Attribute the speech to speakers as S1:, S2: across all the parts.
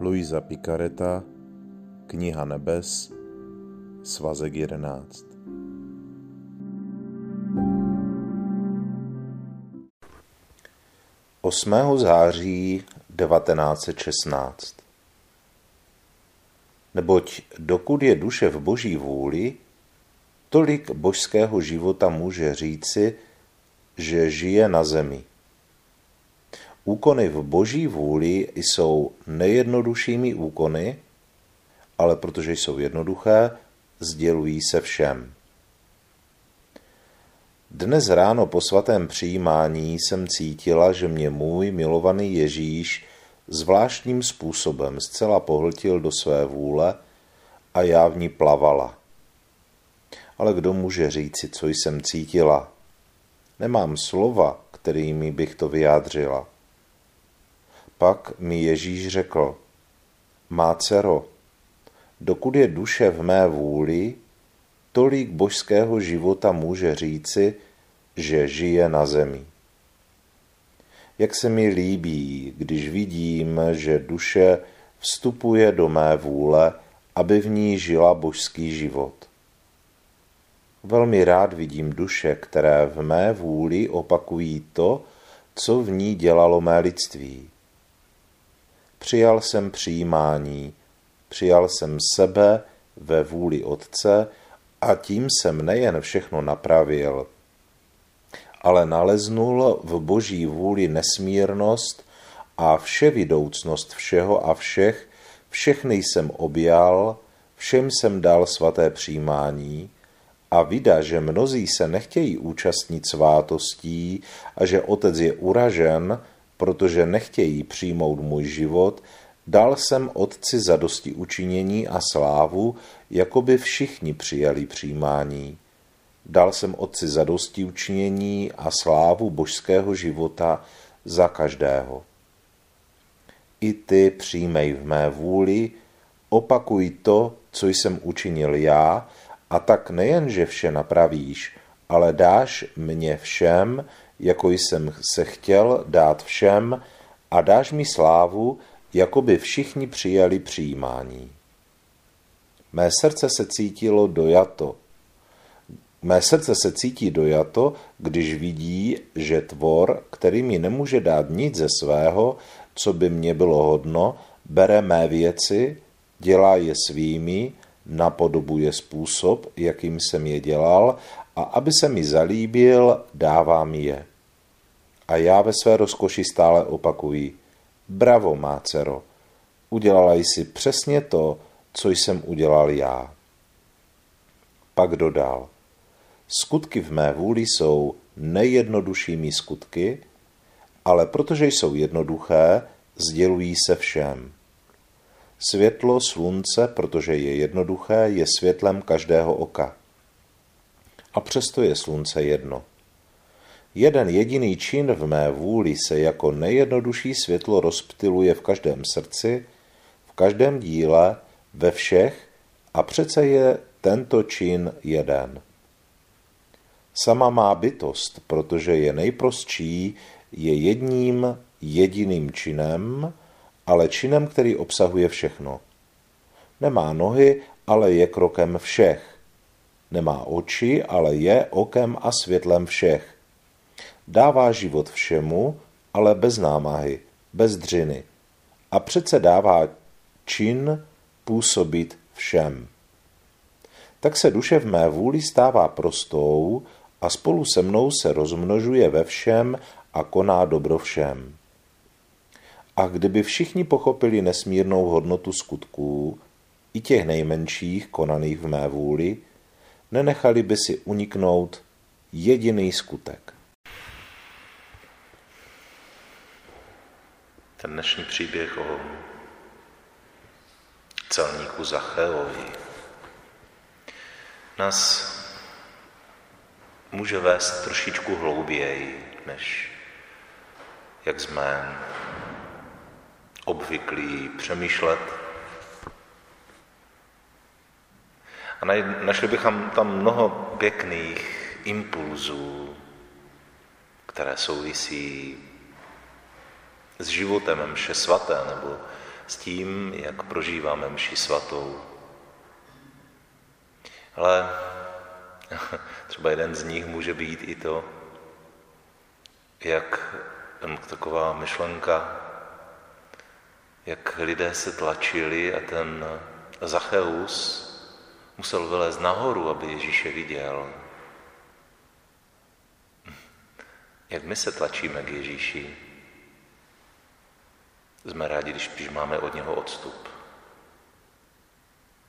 S1: Luisa Picareta, Kniha nebes, svazek 11. Osmého září 1916 Neboť dokud je duše v boží vůli, tolik božského života může říci, že žije na zemi. Úkony v boží vůli jsou nejjednoduššími úkony, ale protože jsou jednoduché, sdělují se všem. Dnes ráno po svatém přijímání jsem cítila, že mě můj milovaný Ježíš zvláštním způsobem zcela pohltil do své vůle a já v ní plavala. Ale kdo může říci, co jsem cítila? Nemám slova, kterými bych to vyjádřila. Pak mi Ježíš řekl, má dcero, dokud je duše v mé vůli, tolik božského života může říci, že žije na zemi. Jak se mi líbí, když vidím, že duše vstupuje do mé vůle, aby v ní žila božský život. Velmi rád vidím duše, které v mé vůli opakují to, co v ní dělalo mé lidství. Přijal jsem přijímání, přijal jsem sebe ve vůli Otce a tím jsem nejen všechno napravil, ale naleznul v boží vůli nesmírnost a vševidoucnost všeho a všech, všechny jsem objal, všem jsem dal svaté přijímání a vida, že mnozí se nechtějí účastnit svátostí a že otec je uražen, protože nechtějí přijmout můj život, dal jsem otci zadosti učinění a slávu, jako by všichni přijali přijímání. Dal jsem otci zadosti učinění a slávu božského života za každého. I ty přijmej v mé vůli, opakuj to, co jsem učinil já, a tak nejen, že vše napravíš, ale dáš mě všem, jako jsem se chtěl dát všem, a dáš mi slávu, jako by všichni přijali přijímání. Mé srdce se cítilo dojato. Mé srdce se cítí dojato, když vidí, že tvor, který mi nemůže dát nic ze svého, co by mě bylo hodno, bere mé věci, dělá je svými, napodobuje způsob, jakým jsem je dělal a aby se mi zalíbil, dávám je. A já ve své rozkoši stále opakuji, bravo, má dcero, udělala jsi přesně to, co jsem udělal já. Pak dodal, skutky v mé vůli jsou nejjednoduššími skutky, ale protože jsou jednoduché, sdělují se všem. Světlo slunce, protože je jednoduché, je světlem každého oka. A přesto je slunce jedno. Jeden jediný čin v mé vůli se jako nejjednodušší světlo rozptiluje v každém srdci, v každém díle, ve všech a přece je tento čin jeden. Sama má bytost, protože je nejprostší, je jedním jediným činem, ale činem, který obsahuje všechno. Nemá nohy, ale je krokem všech. Nemá oči, ale je okem a světlem všech. Dává život všemu, ale bez námahy, bez dřiny. A přece dává čin působit všem. Tak se duše v mé vůli stává prostou a spolu se mnou se rozmnožuje ve všem a koná dobro všem. A kdyby všichni pochopili nesmírnou hodnotu skutků, i těch nejmenších konaných v mé vůli, nenechali by si uniknout jediný skutek.
S2: Ten dnešní příběh o celníku Zacheovi nás může vést trošičku hlouběji, než jak jsme obvyklí přemýšlet. A našli bychom tam mnoho pěkných impulzů, které souvisí s životem mše svaté nebo s tím, jak prožíváme mši svatou. Ale třeba jeden z nich může být i to, jak taková myšlenka, jak lidé se tlačili a ten Zacheus musel vylézt nahoru, aby Ježíše viděl. Jak my se tlačíme k Ježíši, jsme rádi, když, když máme od něho odstup.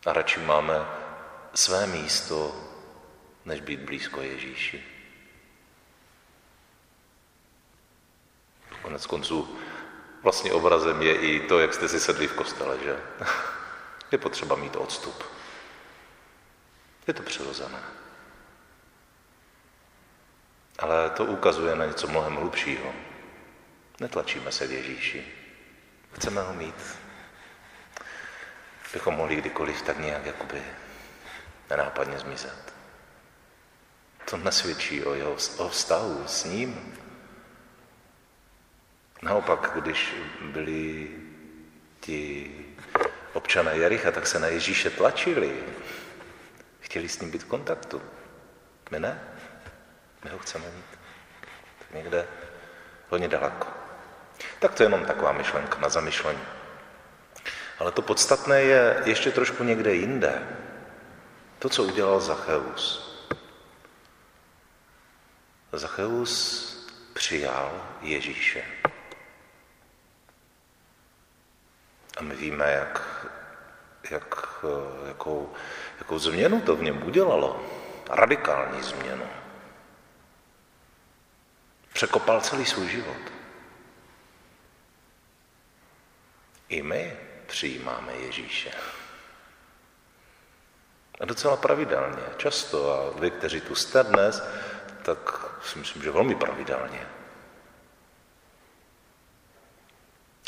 S2: A radši máme své místo, než být blízko Ježíši. Konec konců vlastně obrazem je i to, jak jste si sedli v kostele, že? Je potřeba mít odstup. Je to přirozené. Ale to ukazuje na něco mnohem hlubšího. Netlačíme se k Ježíši. Chceme ho mít. Bychom mohli kdykoliv tak nějak jakoby nenápadně zmizet. To nesvědčí o jeho o vztahu s ním. Naopak, když byli ti občané Jericha, tak se na Ježíše tlačili. Chtěli s ním být v kontaktu. My ne. My ho chceme mít. Někde hodně daleko. Tak to je jenom taková myšlenka na zamyšlení. Ale to podstatné je ještě trošku někde jinde. To, co udělal Zacheus. Zacheus přijal Ježíše. A my víme, jak, jak, jakou, jakou změnu to v něm udělalo. Radikální změnu. Překopal celý svůj život. I my přijímáme Ježíše. A docela pravidelně, často. A vy, kteří tu jste dnes, tak si myslím, že velmi pravidelně.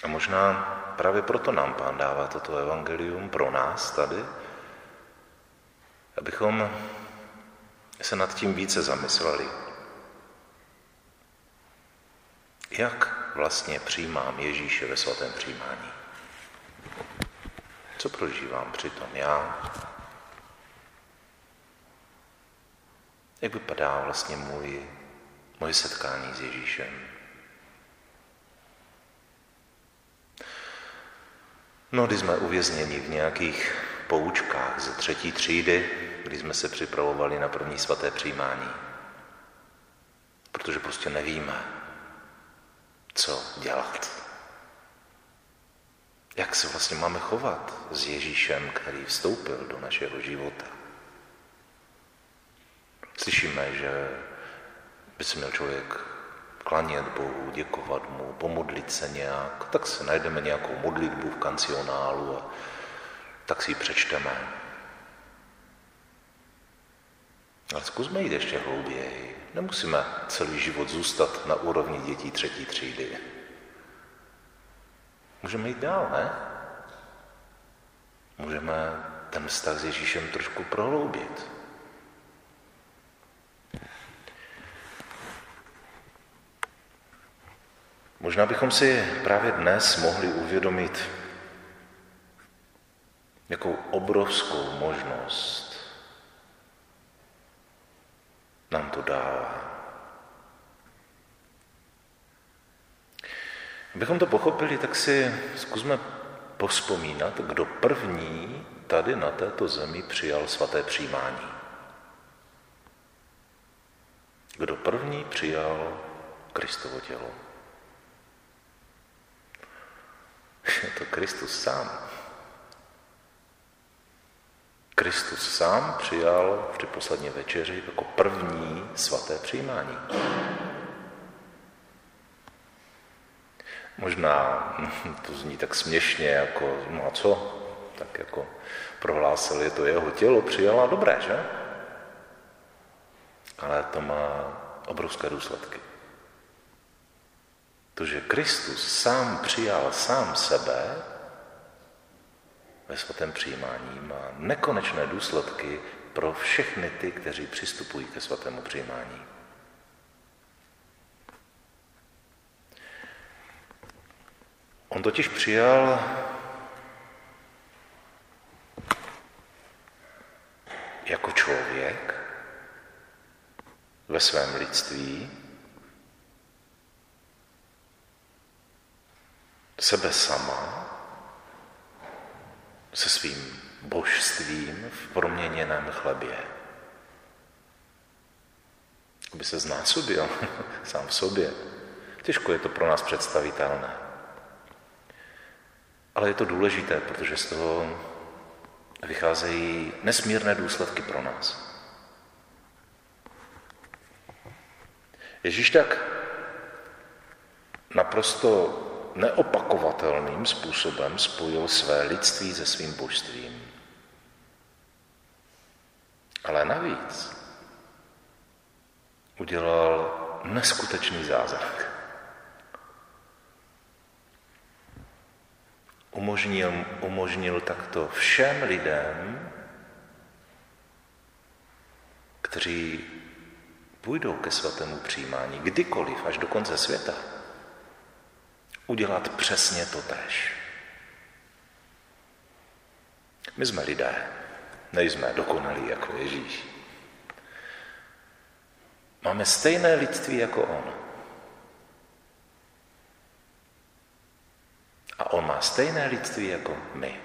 S2: A možná právě proto nám Pán dává toto evangelium pro nás tady, abychom se nad tím více zamysleli. Jak vlastně přijímám Ježíše ve svatém přijímání? Co prožívám přitom já? Jak vypadá vlastně můj, moje setkání s Ježíšem? No, když jsme uvězněni v nějakých poučkách ze třetí třídy, kdy jsme se připravovali na první svaté přijímání. Protože prostě nevíme, co dělat. Jak se vlastně máme chovat s Ježíšem, který vstoupil do našeho života. Slyšíme, že by se měl člověk klanět Bohu, děkovat mu, pomodlit se nějak, tak se najdeme nějakou modlitbu v kancionálu a tak si ji přečteme. Ale zkusme jít ještě hlouběji. Nemusíme celý život zůstat na úrovni dětí třetí třídy. Můžeme jít dál, ne? Můžeme ten vztah s Ježíšem trošku prohloubit. Možná bychom si právě dnes mohli uvědomit, jakou obrovskou možnost nám to dává. Abychom to pochopili, tak si zkusme pospomínat, kdo první tady na této zemi přijal svaté přijímání. Kdo první přijal Kristovo tělo. Je to Kristus sám. Kristus sám přijal při poslední večeři jako první svaté přijímání. Možná to zní tak směšně, jako, no a co? Tak jako prohlásil, je to jeho tělo, přijala dobré, že? Ale to má obrovské důsledky. To, že Kristus sám přijal sám sebe ve svatém přijímání má nekonečné důsledky pro všechny ty, kteří přistupují ke svatému přijímání. On totiž přijal jako člověk ve svém lidství sebe sama se svým božstvím v proměněném chlebě. Aby se znásobil sám v sobě. Těžko je to pro nás představitelné. Ale je to důležité, protože z toho vycházejí nesmírné důsledky pro nás. Ježíš tak naprosto neopakovatelným způsobem spojil své lidství se svým božstvím. Ale navíc udělal neskutečný zázrak. Umožnil, umožnil takto všem lidem, kteří půjdou ke svatému přijímání kdykoliv až do konce světa, udělat přesně to tež. My jsme lidé, nejsme dokonalí jako Ježíš. Máme stejné lidství jako on. A on má stejné lidství jako my.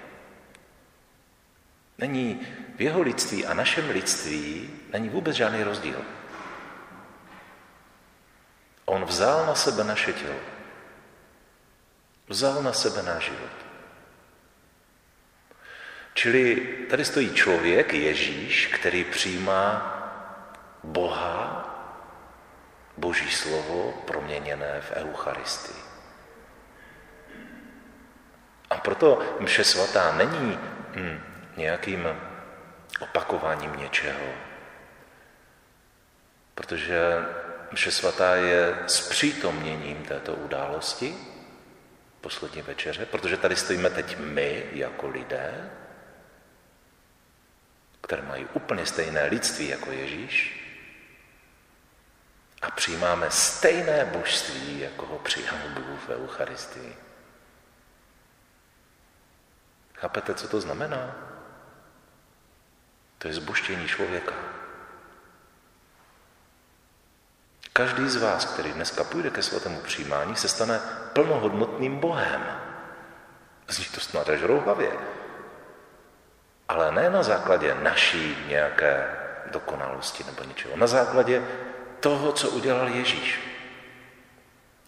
S2: Není v jeho lidství a našem lidství není vůbec žádný rozdíl. On vzal na sebe naše tělo. Vzal na sebe náš život. Čili tady stojí člověk, Ježíš, který přijímá Boha, Boží slovo proměněné v Eucharistii. A proto mše svatá není hm, nějakým opakováním něčeho, protože mše svatá je zpřítomněním této události, poslední večeře, protože tady stojíme teď my jako lidé, které mají úplně stejné lidství jako Ježíš a přijímáme stejné božství, jako ho přijal Bůh v Eucharistii. Chápete, co to znamená? To je zboštění člověka. Každý z vás, který dneska půjde ke svatému přijímání, se stane plnohodnotným Bohem. Zní to snad až rouhavě. Ale ne na základě naší nějaké dokonalosti nebo něčeho. Na základě toho, co udělal Ježíš.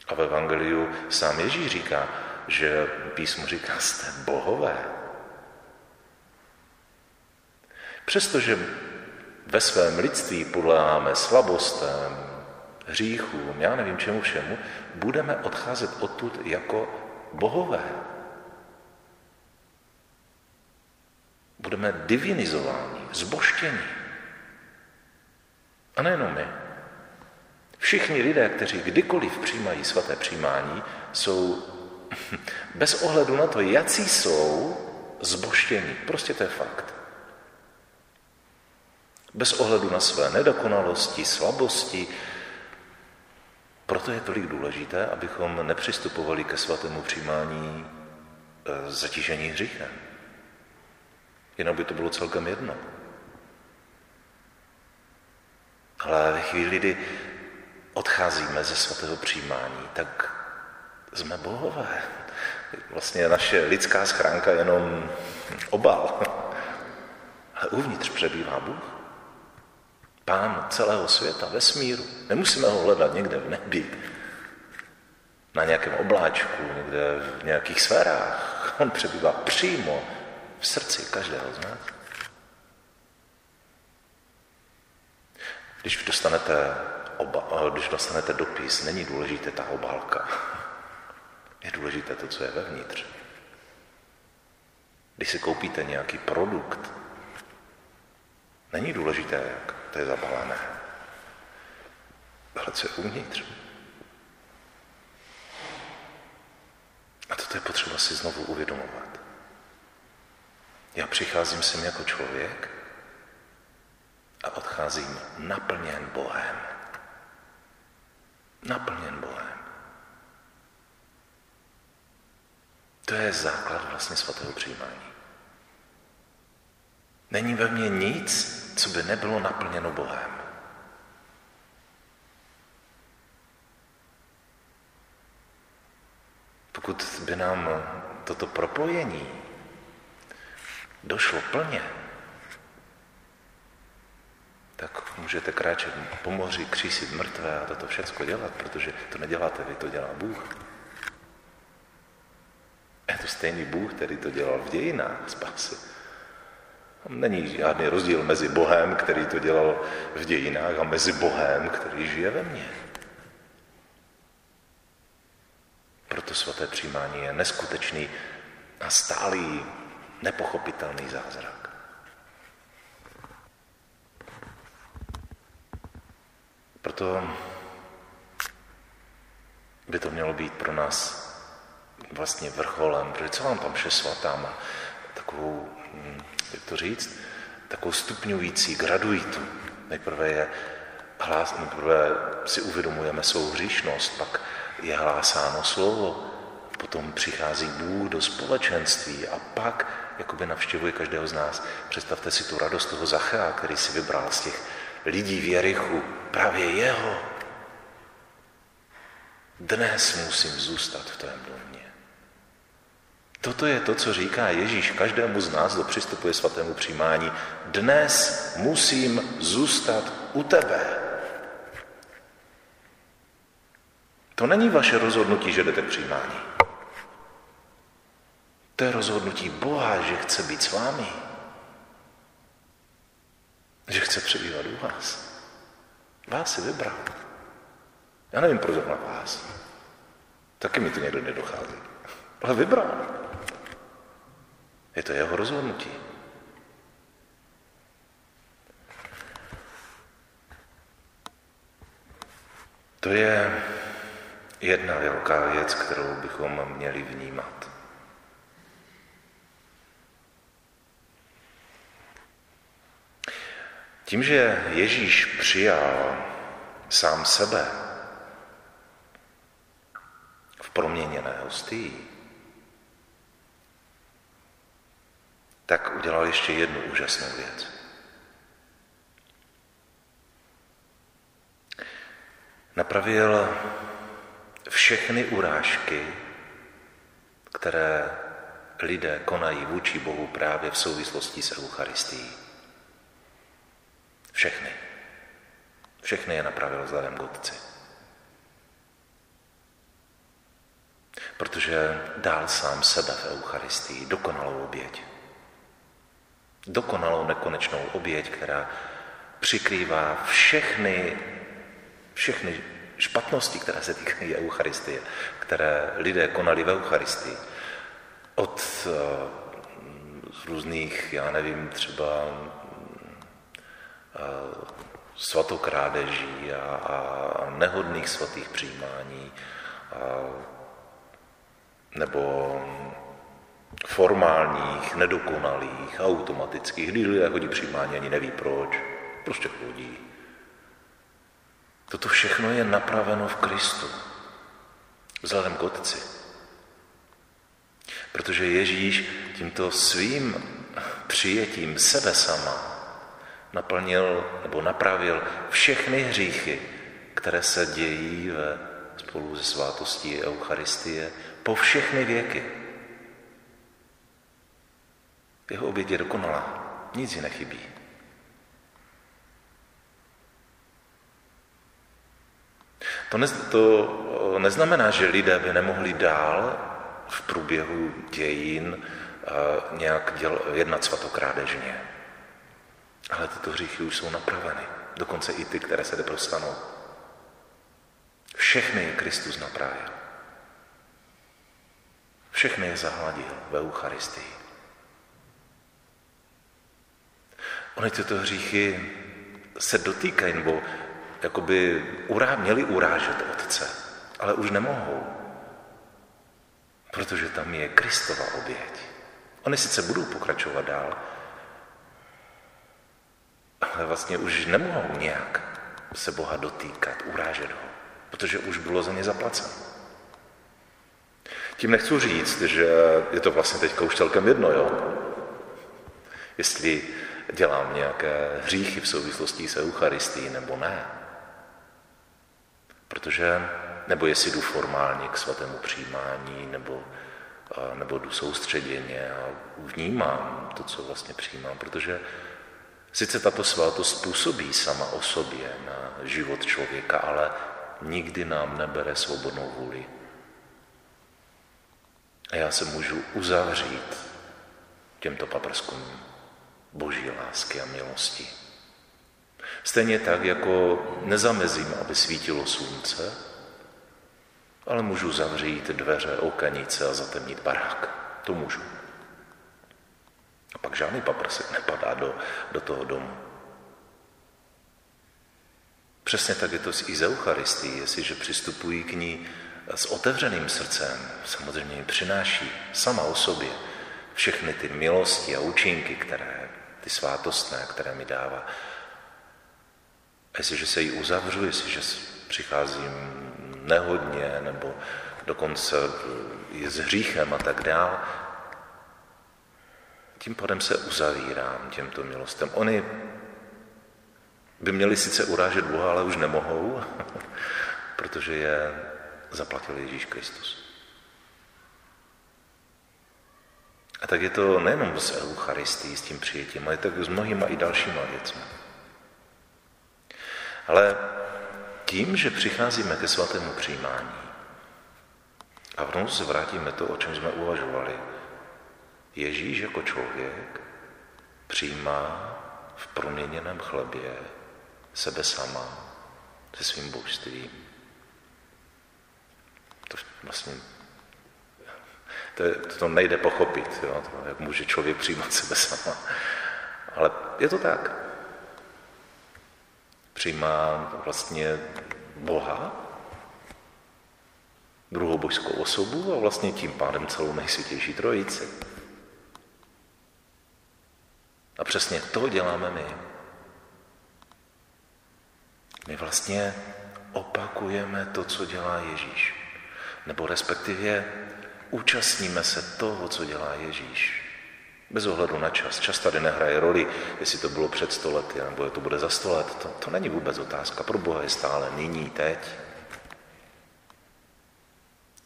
S2: A v Evangeliu sám Ježíš říká, že písmo říká, jste bohové. Přestože ve svém lidství podléháme slabostem, hříchům, já nevím čemu všemu, budeme odcházet odtud jako bohové. Budeme divinizováni, zboštěni. A nejenom my. Všichni lidé, kteří kdykoliv přijímají svaté přijímání, jsou bez ohledu na to, jací jsou, zboštění. Prostě to je fakt. Bez ohledu na své nedokonalosti, slabosti, proto je tolik důležité, abychom nepřistupovali ke svatému přijímání e, zatížení hříchem. Jenom by to bylo celkem jedno. Ale ve chvíli, kdy odcházíme ze svatého přijímání, tak jsme bohové. Vlastně naše lidská schránka je jenom obal. Ale uvnitř přebývá Bůh. Pán celého světa, vesmíru. Nemusíme ho hledat někde v nebi, na nějakém obláčku, někde v nějakých sférách. On přebývá přímo v srdci každého z nás. Když dostanete, oba, když dostanete dopis, není důležité ta obálka. Je důležité to, co je vevnitř. Když si koupíte nějaký produkt, není důležité, jak to je zabalené. Ale co je uvnitř? A toto je potřeba si znovu uvědomovat. Já přicházím sem jako člověk a odcházím naplněn Bohem. Naplněn Bohem. To je základ vlastně svatého přijímání. Není ve mně nic, co by nebylo naplněno Bohem. Pokud by nám toto propojení došlo plně, tak můžete kráčet po moři, křísit mrtvé a toto všechno dělat, protože to neděláte vy, to dělá Bůh. Je to stejný Bůh, který to dělal v dějinách spásy. Není žádný rozdíl mezi Bohem, který to dělal v dějinách, a mezi Bohem, který žije ve mně. Proto svaté přijímání je neskutečný a stálý, nepochopitelný zázrak. Proto by to mělo být pro nás vlastně vrcholem, protože co vám tam vše svatá má takovou, jak to říct, takovou stupňující, graduitu. Nejprve je hlás, nejprve si uvědomujeme svou hříšnost, pak je hlásáno slovo, potom přichází Bůh do společenství a pak jakoby navštěvuje každého z nás. Představte si tu radost toho Zachea, který si vybral z těch lidí v Jerichu, právě jeho. Dnes musím zůstat v tvém domě. Toto je to, co říká Ježíš každému z nás, kdo přistupuje svatému přijímání. Dnes musím zůstat u tebe. To není vaše rozhodnutí, že jdete k přijímání. To je rozhodnutí Boha, že chce být s vámi. Že chce přebývat u vás. Vás si vybral. Já nevím, proč na vás. Taky mi to někdo nedochází. Ale vybral. Je to jeho rozhodnutí. To je jedna velká věc, kterou bychom měli vnímat. Tím, že Ježíš přijal sám sebe v proměněné hostii, tak udělal ještě jednu úžasnou věc. Napravil všechny urážky, které lidé konají vůči Bohu právě v souvislosti s Eucharistií. Všechny. Všechny je napravil vzhledem k Otci. Protože dál sám sebe v Eucharistii, dokonalou oběť. Dokonalou nekonečnou oběť, která přikrývá všechny, všechny špatnosti, které se týkají Eucharistie, které lidé konali v Eucharistii. Od uh, různých, já nevím, třeba svatokrádeží a, a nehodných svatých přijímání a, nebo formálních, nedokonalých, automatických, kdy lidé chodí přijímání, ani neví proč, prostě chodí. Toto všechno je napraveno v Kristu, vzhledem k Otci. Protože Ježíš tímto svým přijetím sebe sama naplnil nebo napravil všechny hříchy, které se dějí ve, spolu se svátostí Eucharistie po všechny věky. Jeho oběť je dokonalá, nic ji nechybí. To, ne, to neznamená, že lidé by nemohli dál v průběhu dějin nějak děl, jednat svatokrádežně. Ale tyto hříchy už jsou napraveny. Dokonce i ty, které se neprostanou. Všechny je Kristus napravil. Všechny je zahladil ve Eucharistii. Ony tyto hříchy se dotýkají, nebo jakoby urá, měli urážet Otce, ale už nemohou, protože tam je Kristova oběť. Oni sice budou pokračovat dál, ale vlastně už nemohou nějak se Boha dotýkat, urážet ho, protože už bylo za ně zaplaceno. Tím nechci říct, že je to vlastně teďka už celkem jedno, jo? Jestli dělám nějaké hříchy v souvislosti s Eucharistií nebo ne. Protože, nebo jestli jdu formálně k svatému přijímání, nebo, nebo jdu soustředěně a vnímám to, co vlastně přijímám, protože sice tato svátost působí sama o sobě na život člověka, ale nikdy nám nebere svobodnou vůli. A já se můžu uzavřít těmto paprskům boží lásky a milosti. Stejně tak, jako nezamezím, aby svítilo slunce, ale můžu zavřít dveře, okanice a zatemnit barák. To můžu. A pak žádný paprsek nepadá do, do toho domu. Přesně tak je to i z Eucharistii, jestliže přistupují k ní s otevřeným srdcem, samozřejmě jim přináší sama o sobě všechny ty milosti a účinky, které, ty svátostné, které mi dává. A jestliže se jí uzavřu, jestliže přicházím nehodně nebo dokonce je s hříchem a tak dál, tím pádem se uzavírám těmto milostem. Oni by měli sice urážet Boha, ale už nemohou, protože je zaplatil Ježíš Kristus. A tak je to nejenom s Eucharistií, s tím přijetím, ale tak s mnohýma i dalšíma věcmi. Ale tím, že přicházíme ke svatému přijímání a v se vrátíme to, o čem jsme uvažovali, Ježíš jako člověk přijímá v proměněném chlebě sebe sama se svým božstvím. To vlastně to, to nejde pochopit, jo, to, jak může člověk přijímat sebe sama. Ale je to tak. Přijímá vlastně Boha, druhou božskou osobu a vlastně tím pádem celou nejsvětější trojici. A přesně to děláme my. My vlastně opakujeme to, co dělá Ježíš. Nebo respektive účastníme se toho, co dělá Ježíš. Bez ohledu na čas. Čas tady nehraje roli, jestli to bylo před sto lety, nebo to bude za sto let. To, to není vůbec otázka. Pro Boha je stále nyní, teď.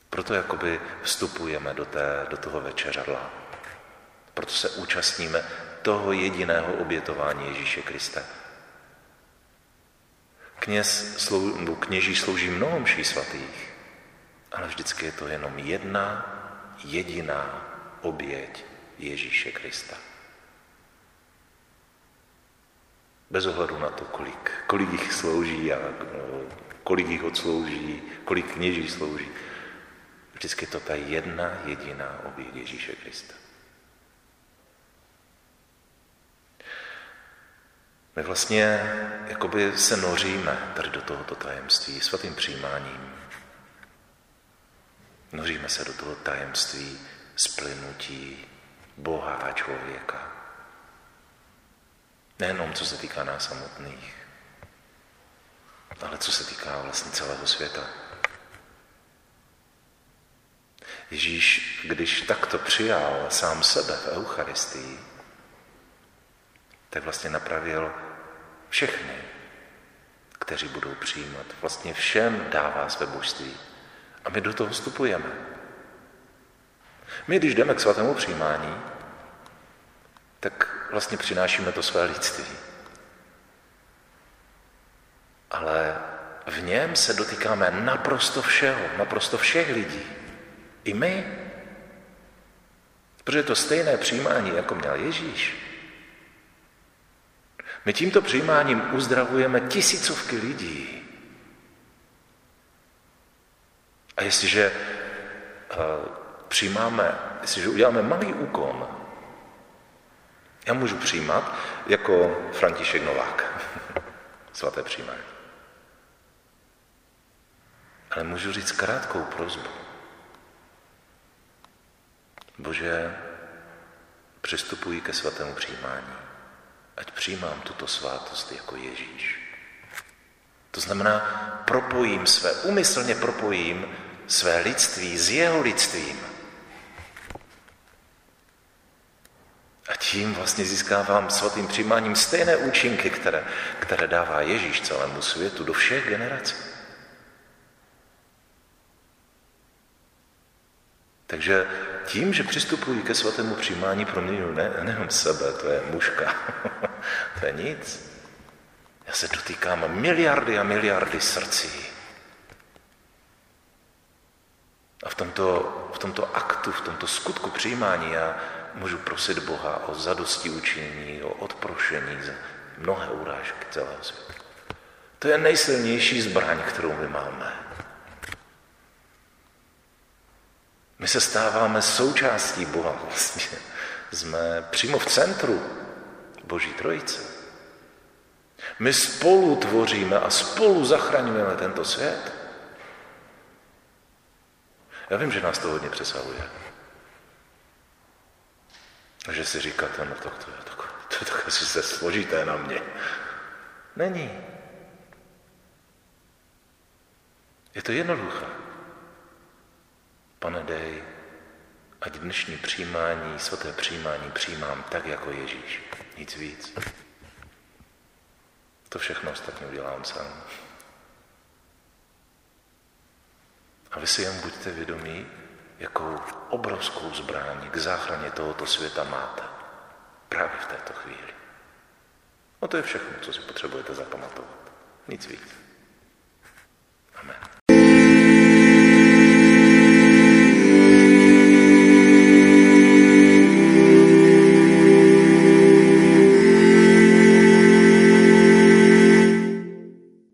S2: Proto jakoby vstupujeme do, té, do toho večeřadla. Proto se účastníme toho jediného obětování Ježíše Krista. Kněz, nebo kněží slouží mnoho mší svatých, ale vždycky je to jenom jedna jediná oběť Ježíše Krista. Bez ohledu na to, kolik, kolik jich slouží a kolik jich odslouží, kolik kněží slouží, vždycky je to ta jedna jediná oběť Ježíše Krista. My vlastně jakoby se noříme tady do tohoto tajemství svatým přijímáním. Noříme se do toho tajemství splynutí Boha a člověka. Nejenom co se týká nás samotných, ale co se týká vlastně celého světa. Ježíš, když takto přijal sám sebe v Eucharistii, tak vlastně napravil všechny, kteří budou přijímat. Vlastně všem dává své božství. A my do toho vstupujeme. My, když jdeme k svatému přijímání, tak vlastně přinášíme to své lidství. Ale v něm se dotýkáme naprosto všeho, naprosto všech lidí. I my. Protože je to stejné přijímání, jako měl Ježíš. My tímto přijímáním uzdravujeme tisícovky lidí. A jestliže uh, přijímáme, jestliže uděláme malý úkon, já můžu přijímat jako František Novák, svaté přijímání. Ale můžu říct krátkou prozbu. Bože, přistupuji ke svatému přijímání, ať přijímám tuto svátost jako Ježíš. To znamená, propojím své, umyslně propojím své lidství s jeho lidstvím. A tím vlastně získávám svatým přijímáním stejné účinky, které, které dává Ježíš celému světu do všech generací. Takže tím, že přistupují ke svatému přijímání, proměňuji ne, nejenom sebe, to je mužka, to je nic. Já se dotýkám miliardy a miliardy srdcí. A v tomto, v tomto aktu, v tomto skutku přijímání já můžu prosit Boha o zadosti učinění, o odprošení za mnohé urážky celého světa. To je nejsilnější zbraň, kterou my máme. My se stáváme součástí Boha vlastně. Jsme přímo v centru Boží trojice. My spolu tvoříme a spolu zachraňujeme tento svět. Já vím, že nás to hodně přesahuje. A že si říkáte, no tak to je tak, to je tak asi se složité na mě. Není. Je to jednoduché. Pane, dej, ať dnešní přijímání, svaté přijímání přijímám tak jako Ježíš. Nic víc. To všechno ostatně udělám sám. A vy si jen buďte vědomí, jakou obrovskou zbraň k záchraně tohoto světa máte. Právě v této chvíli. No to je všechno, co si potřebujete zapamatovat. Nic víc. Amen.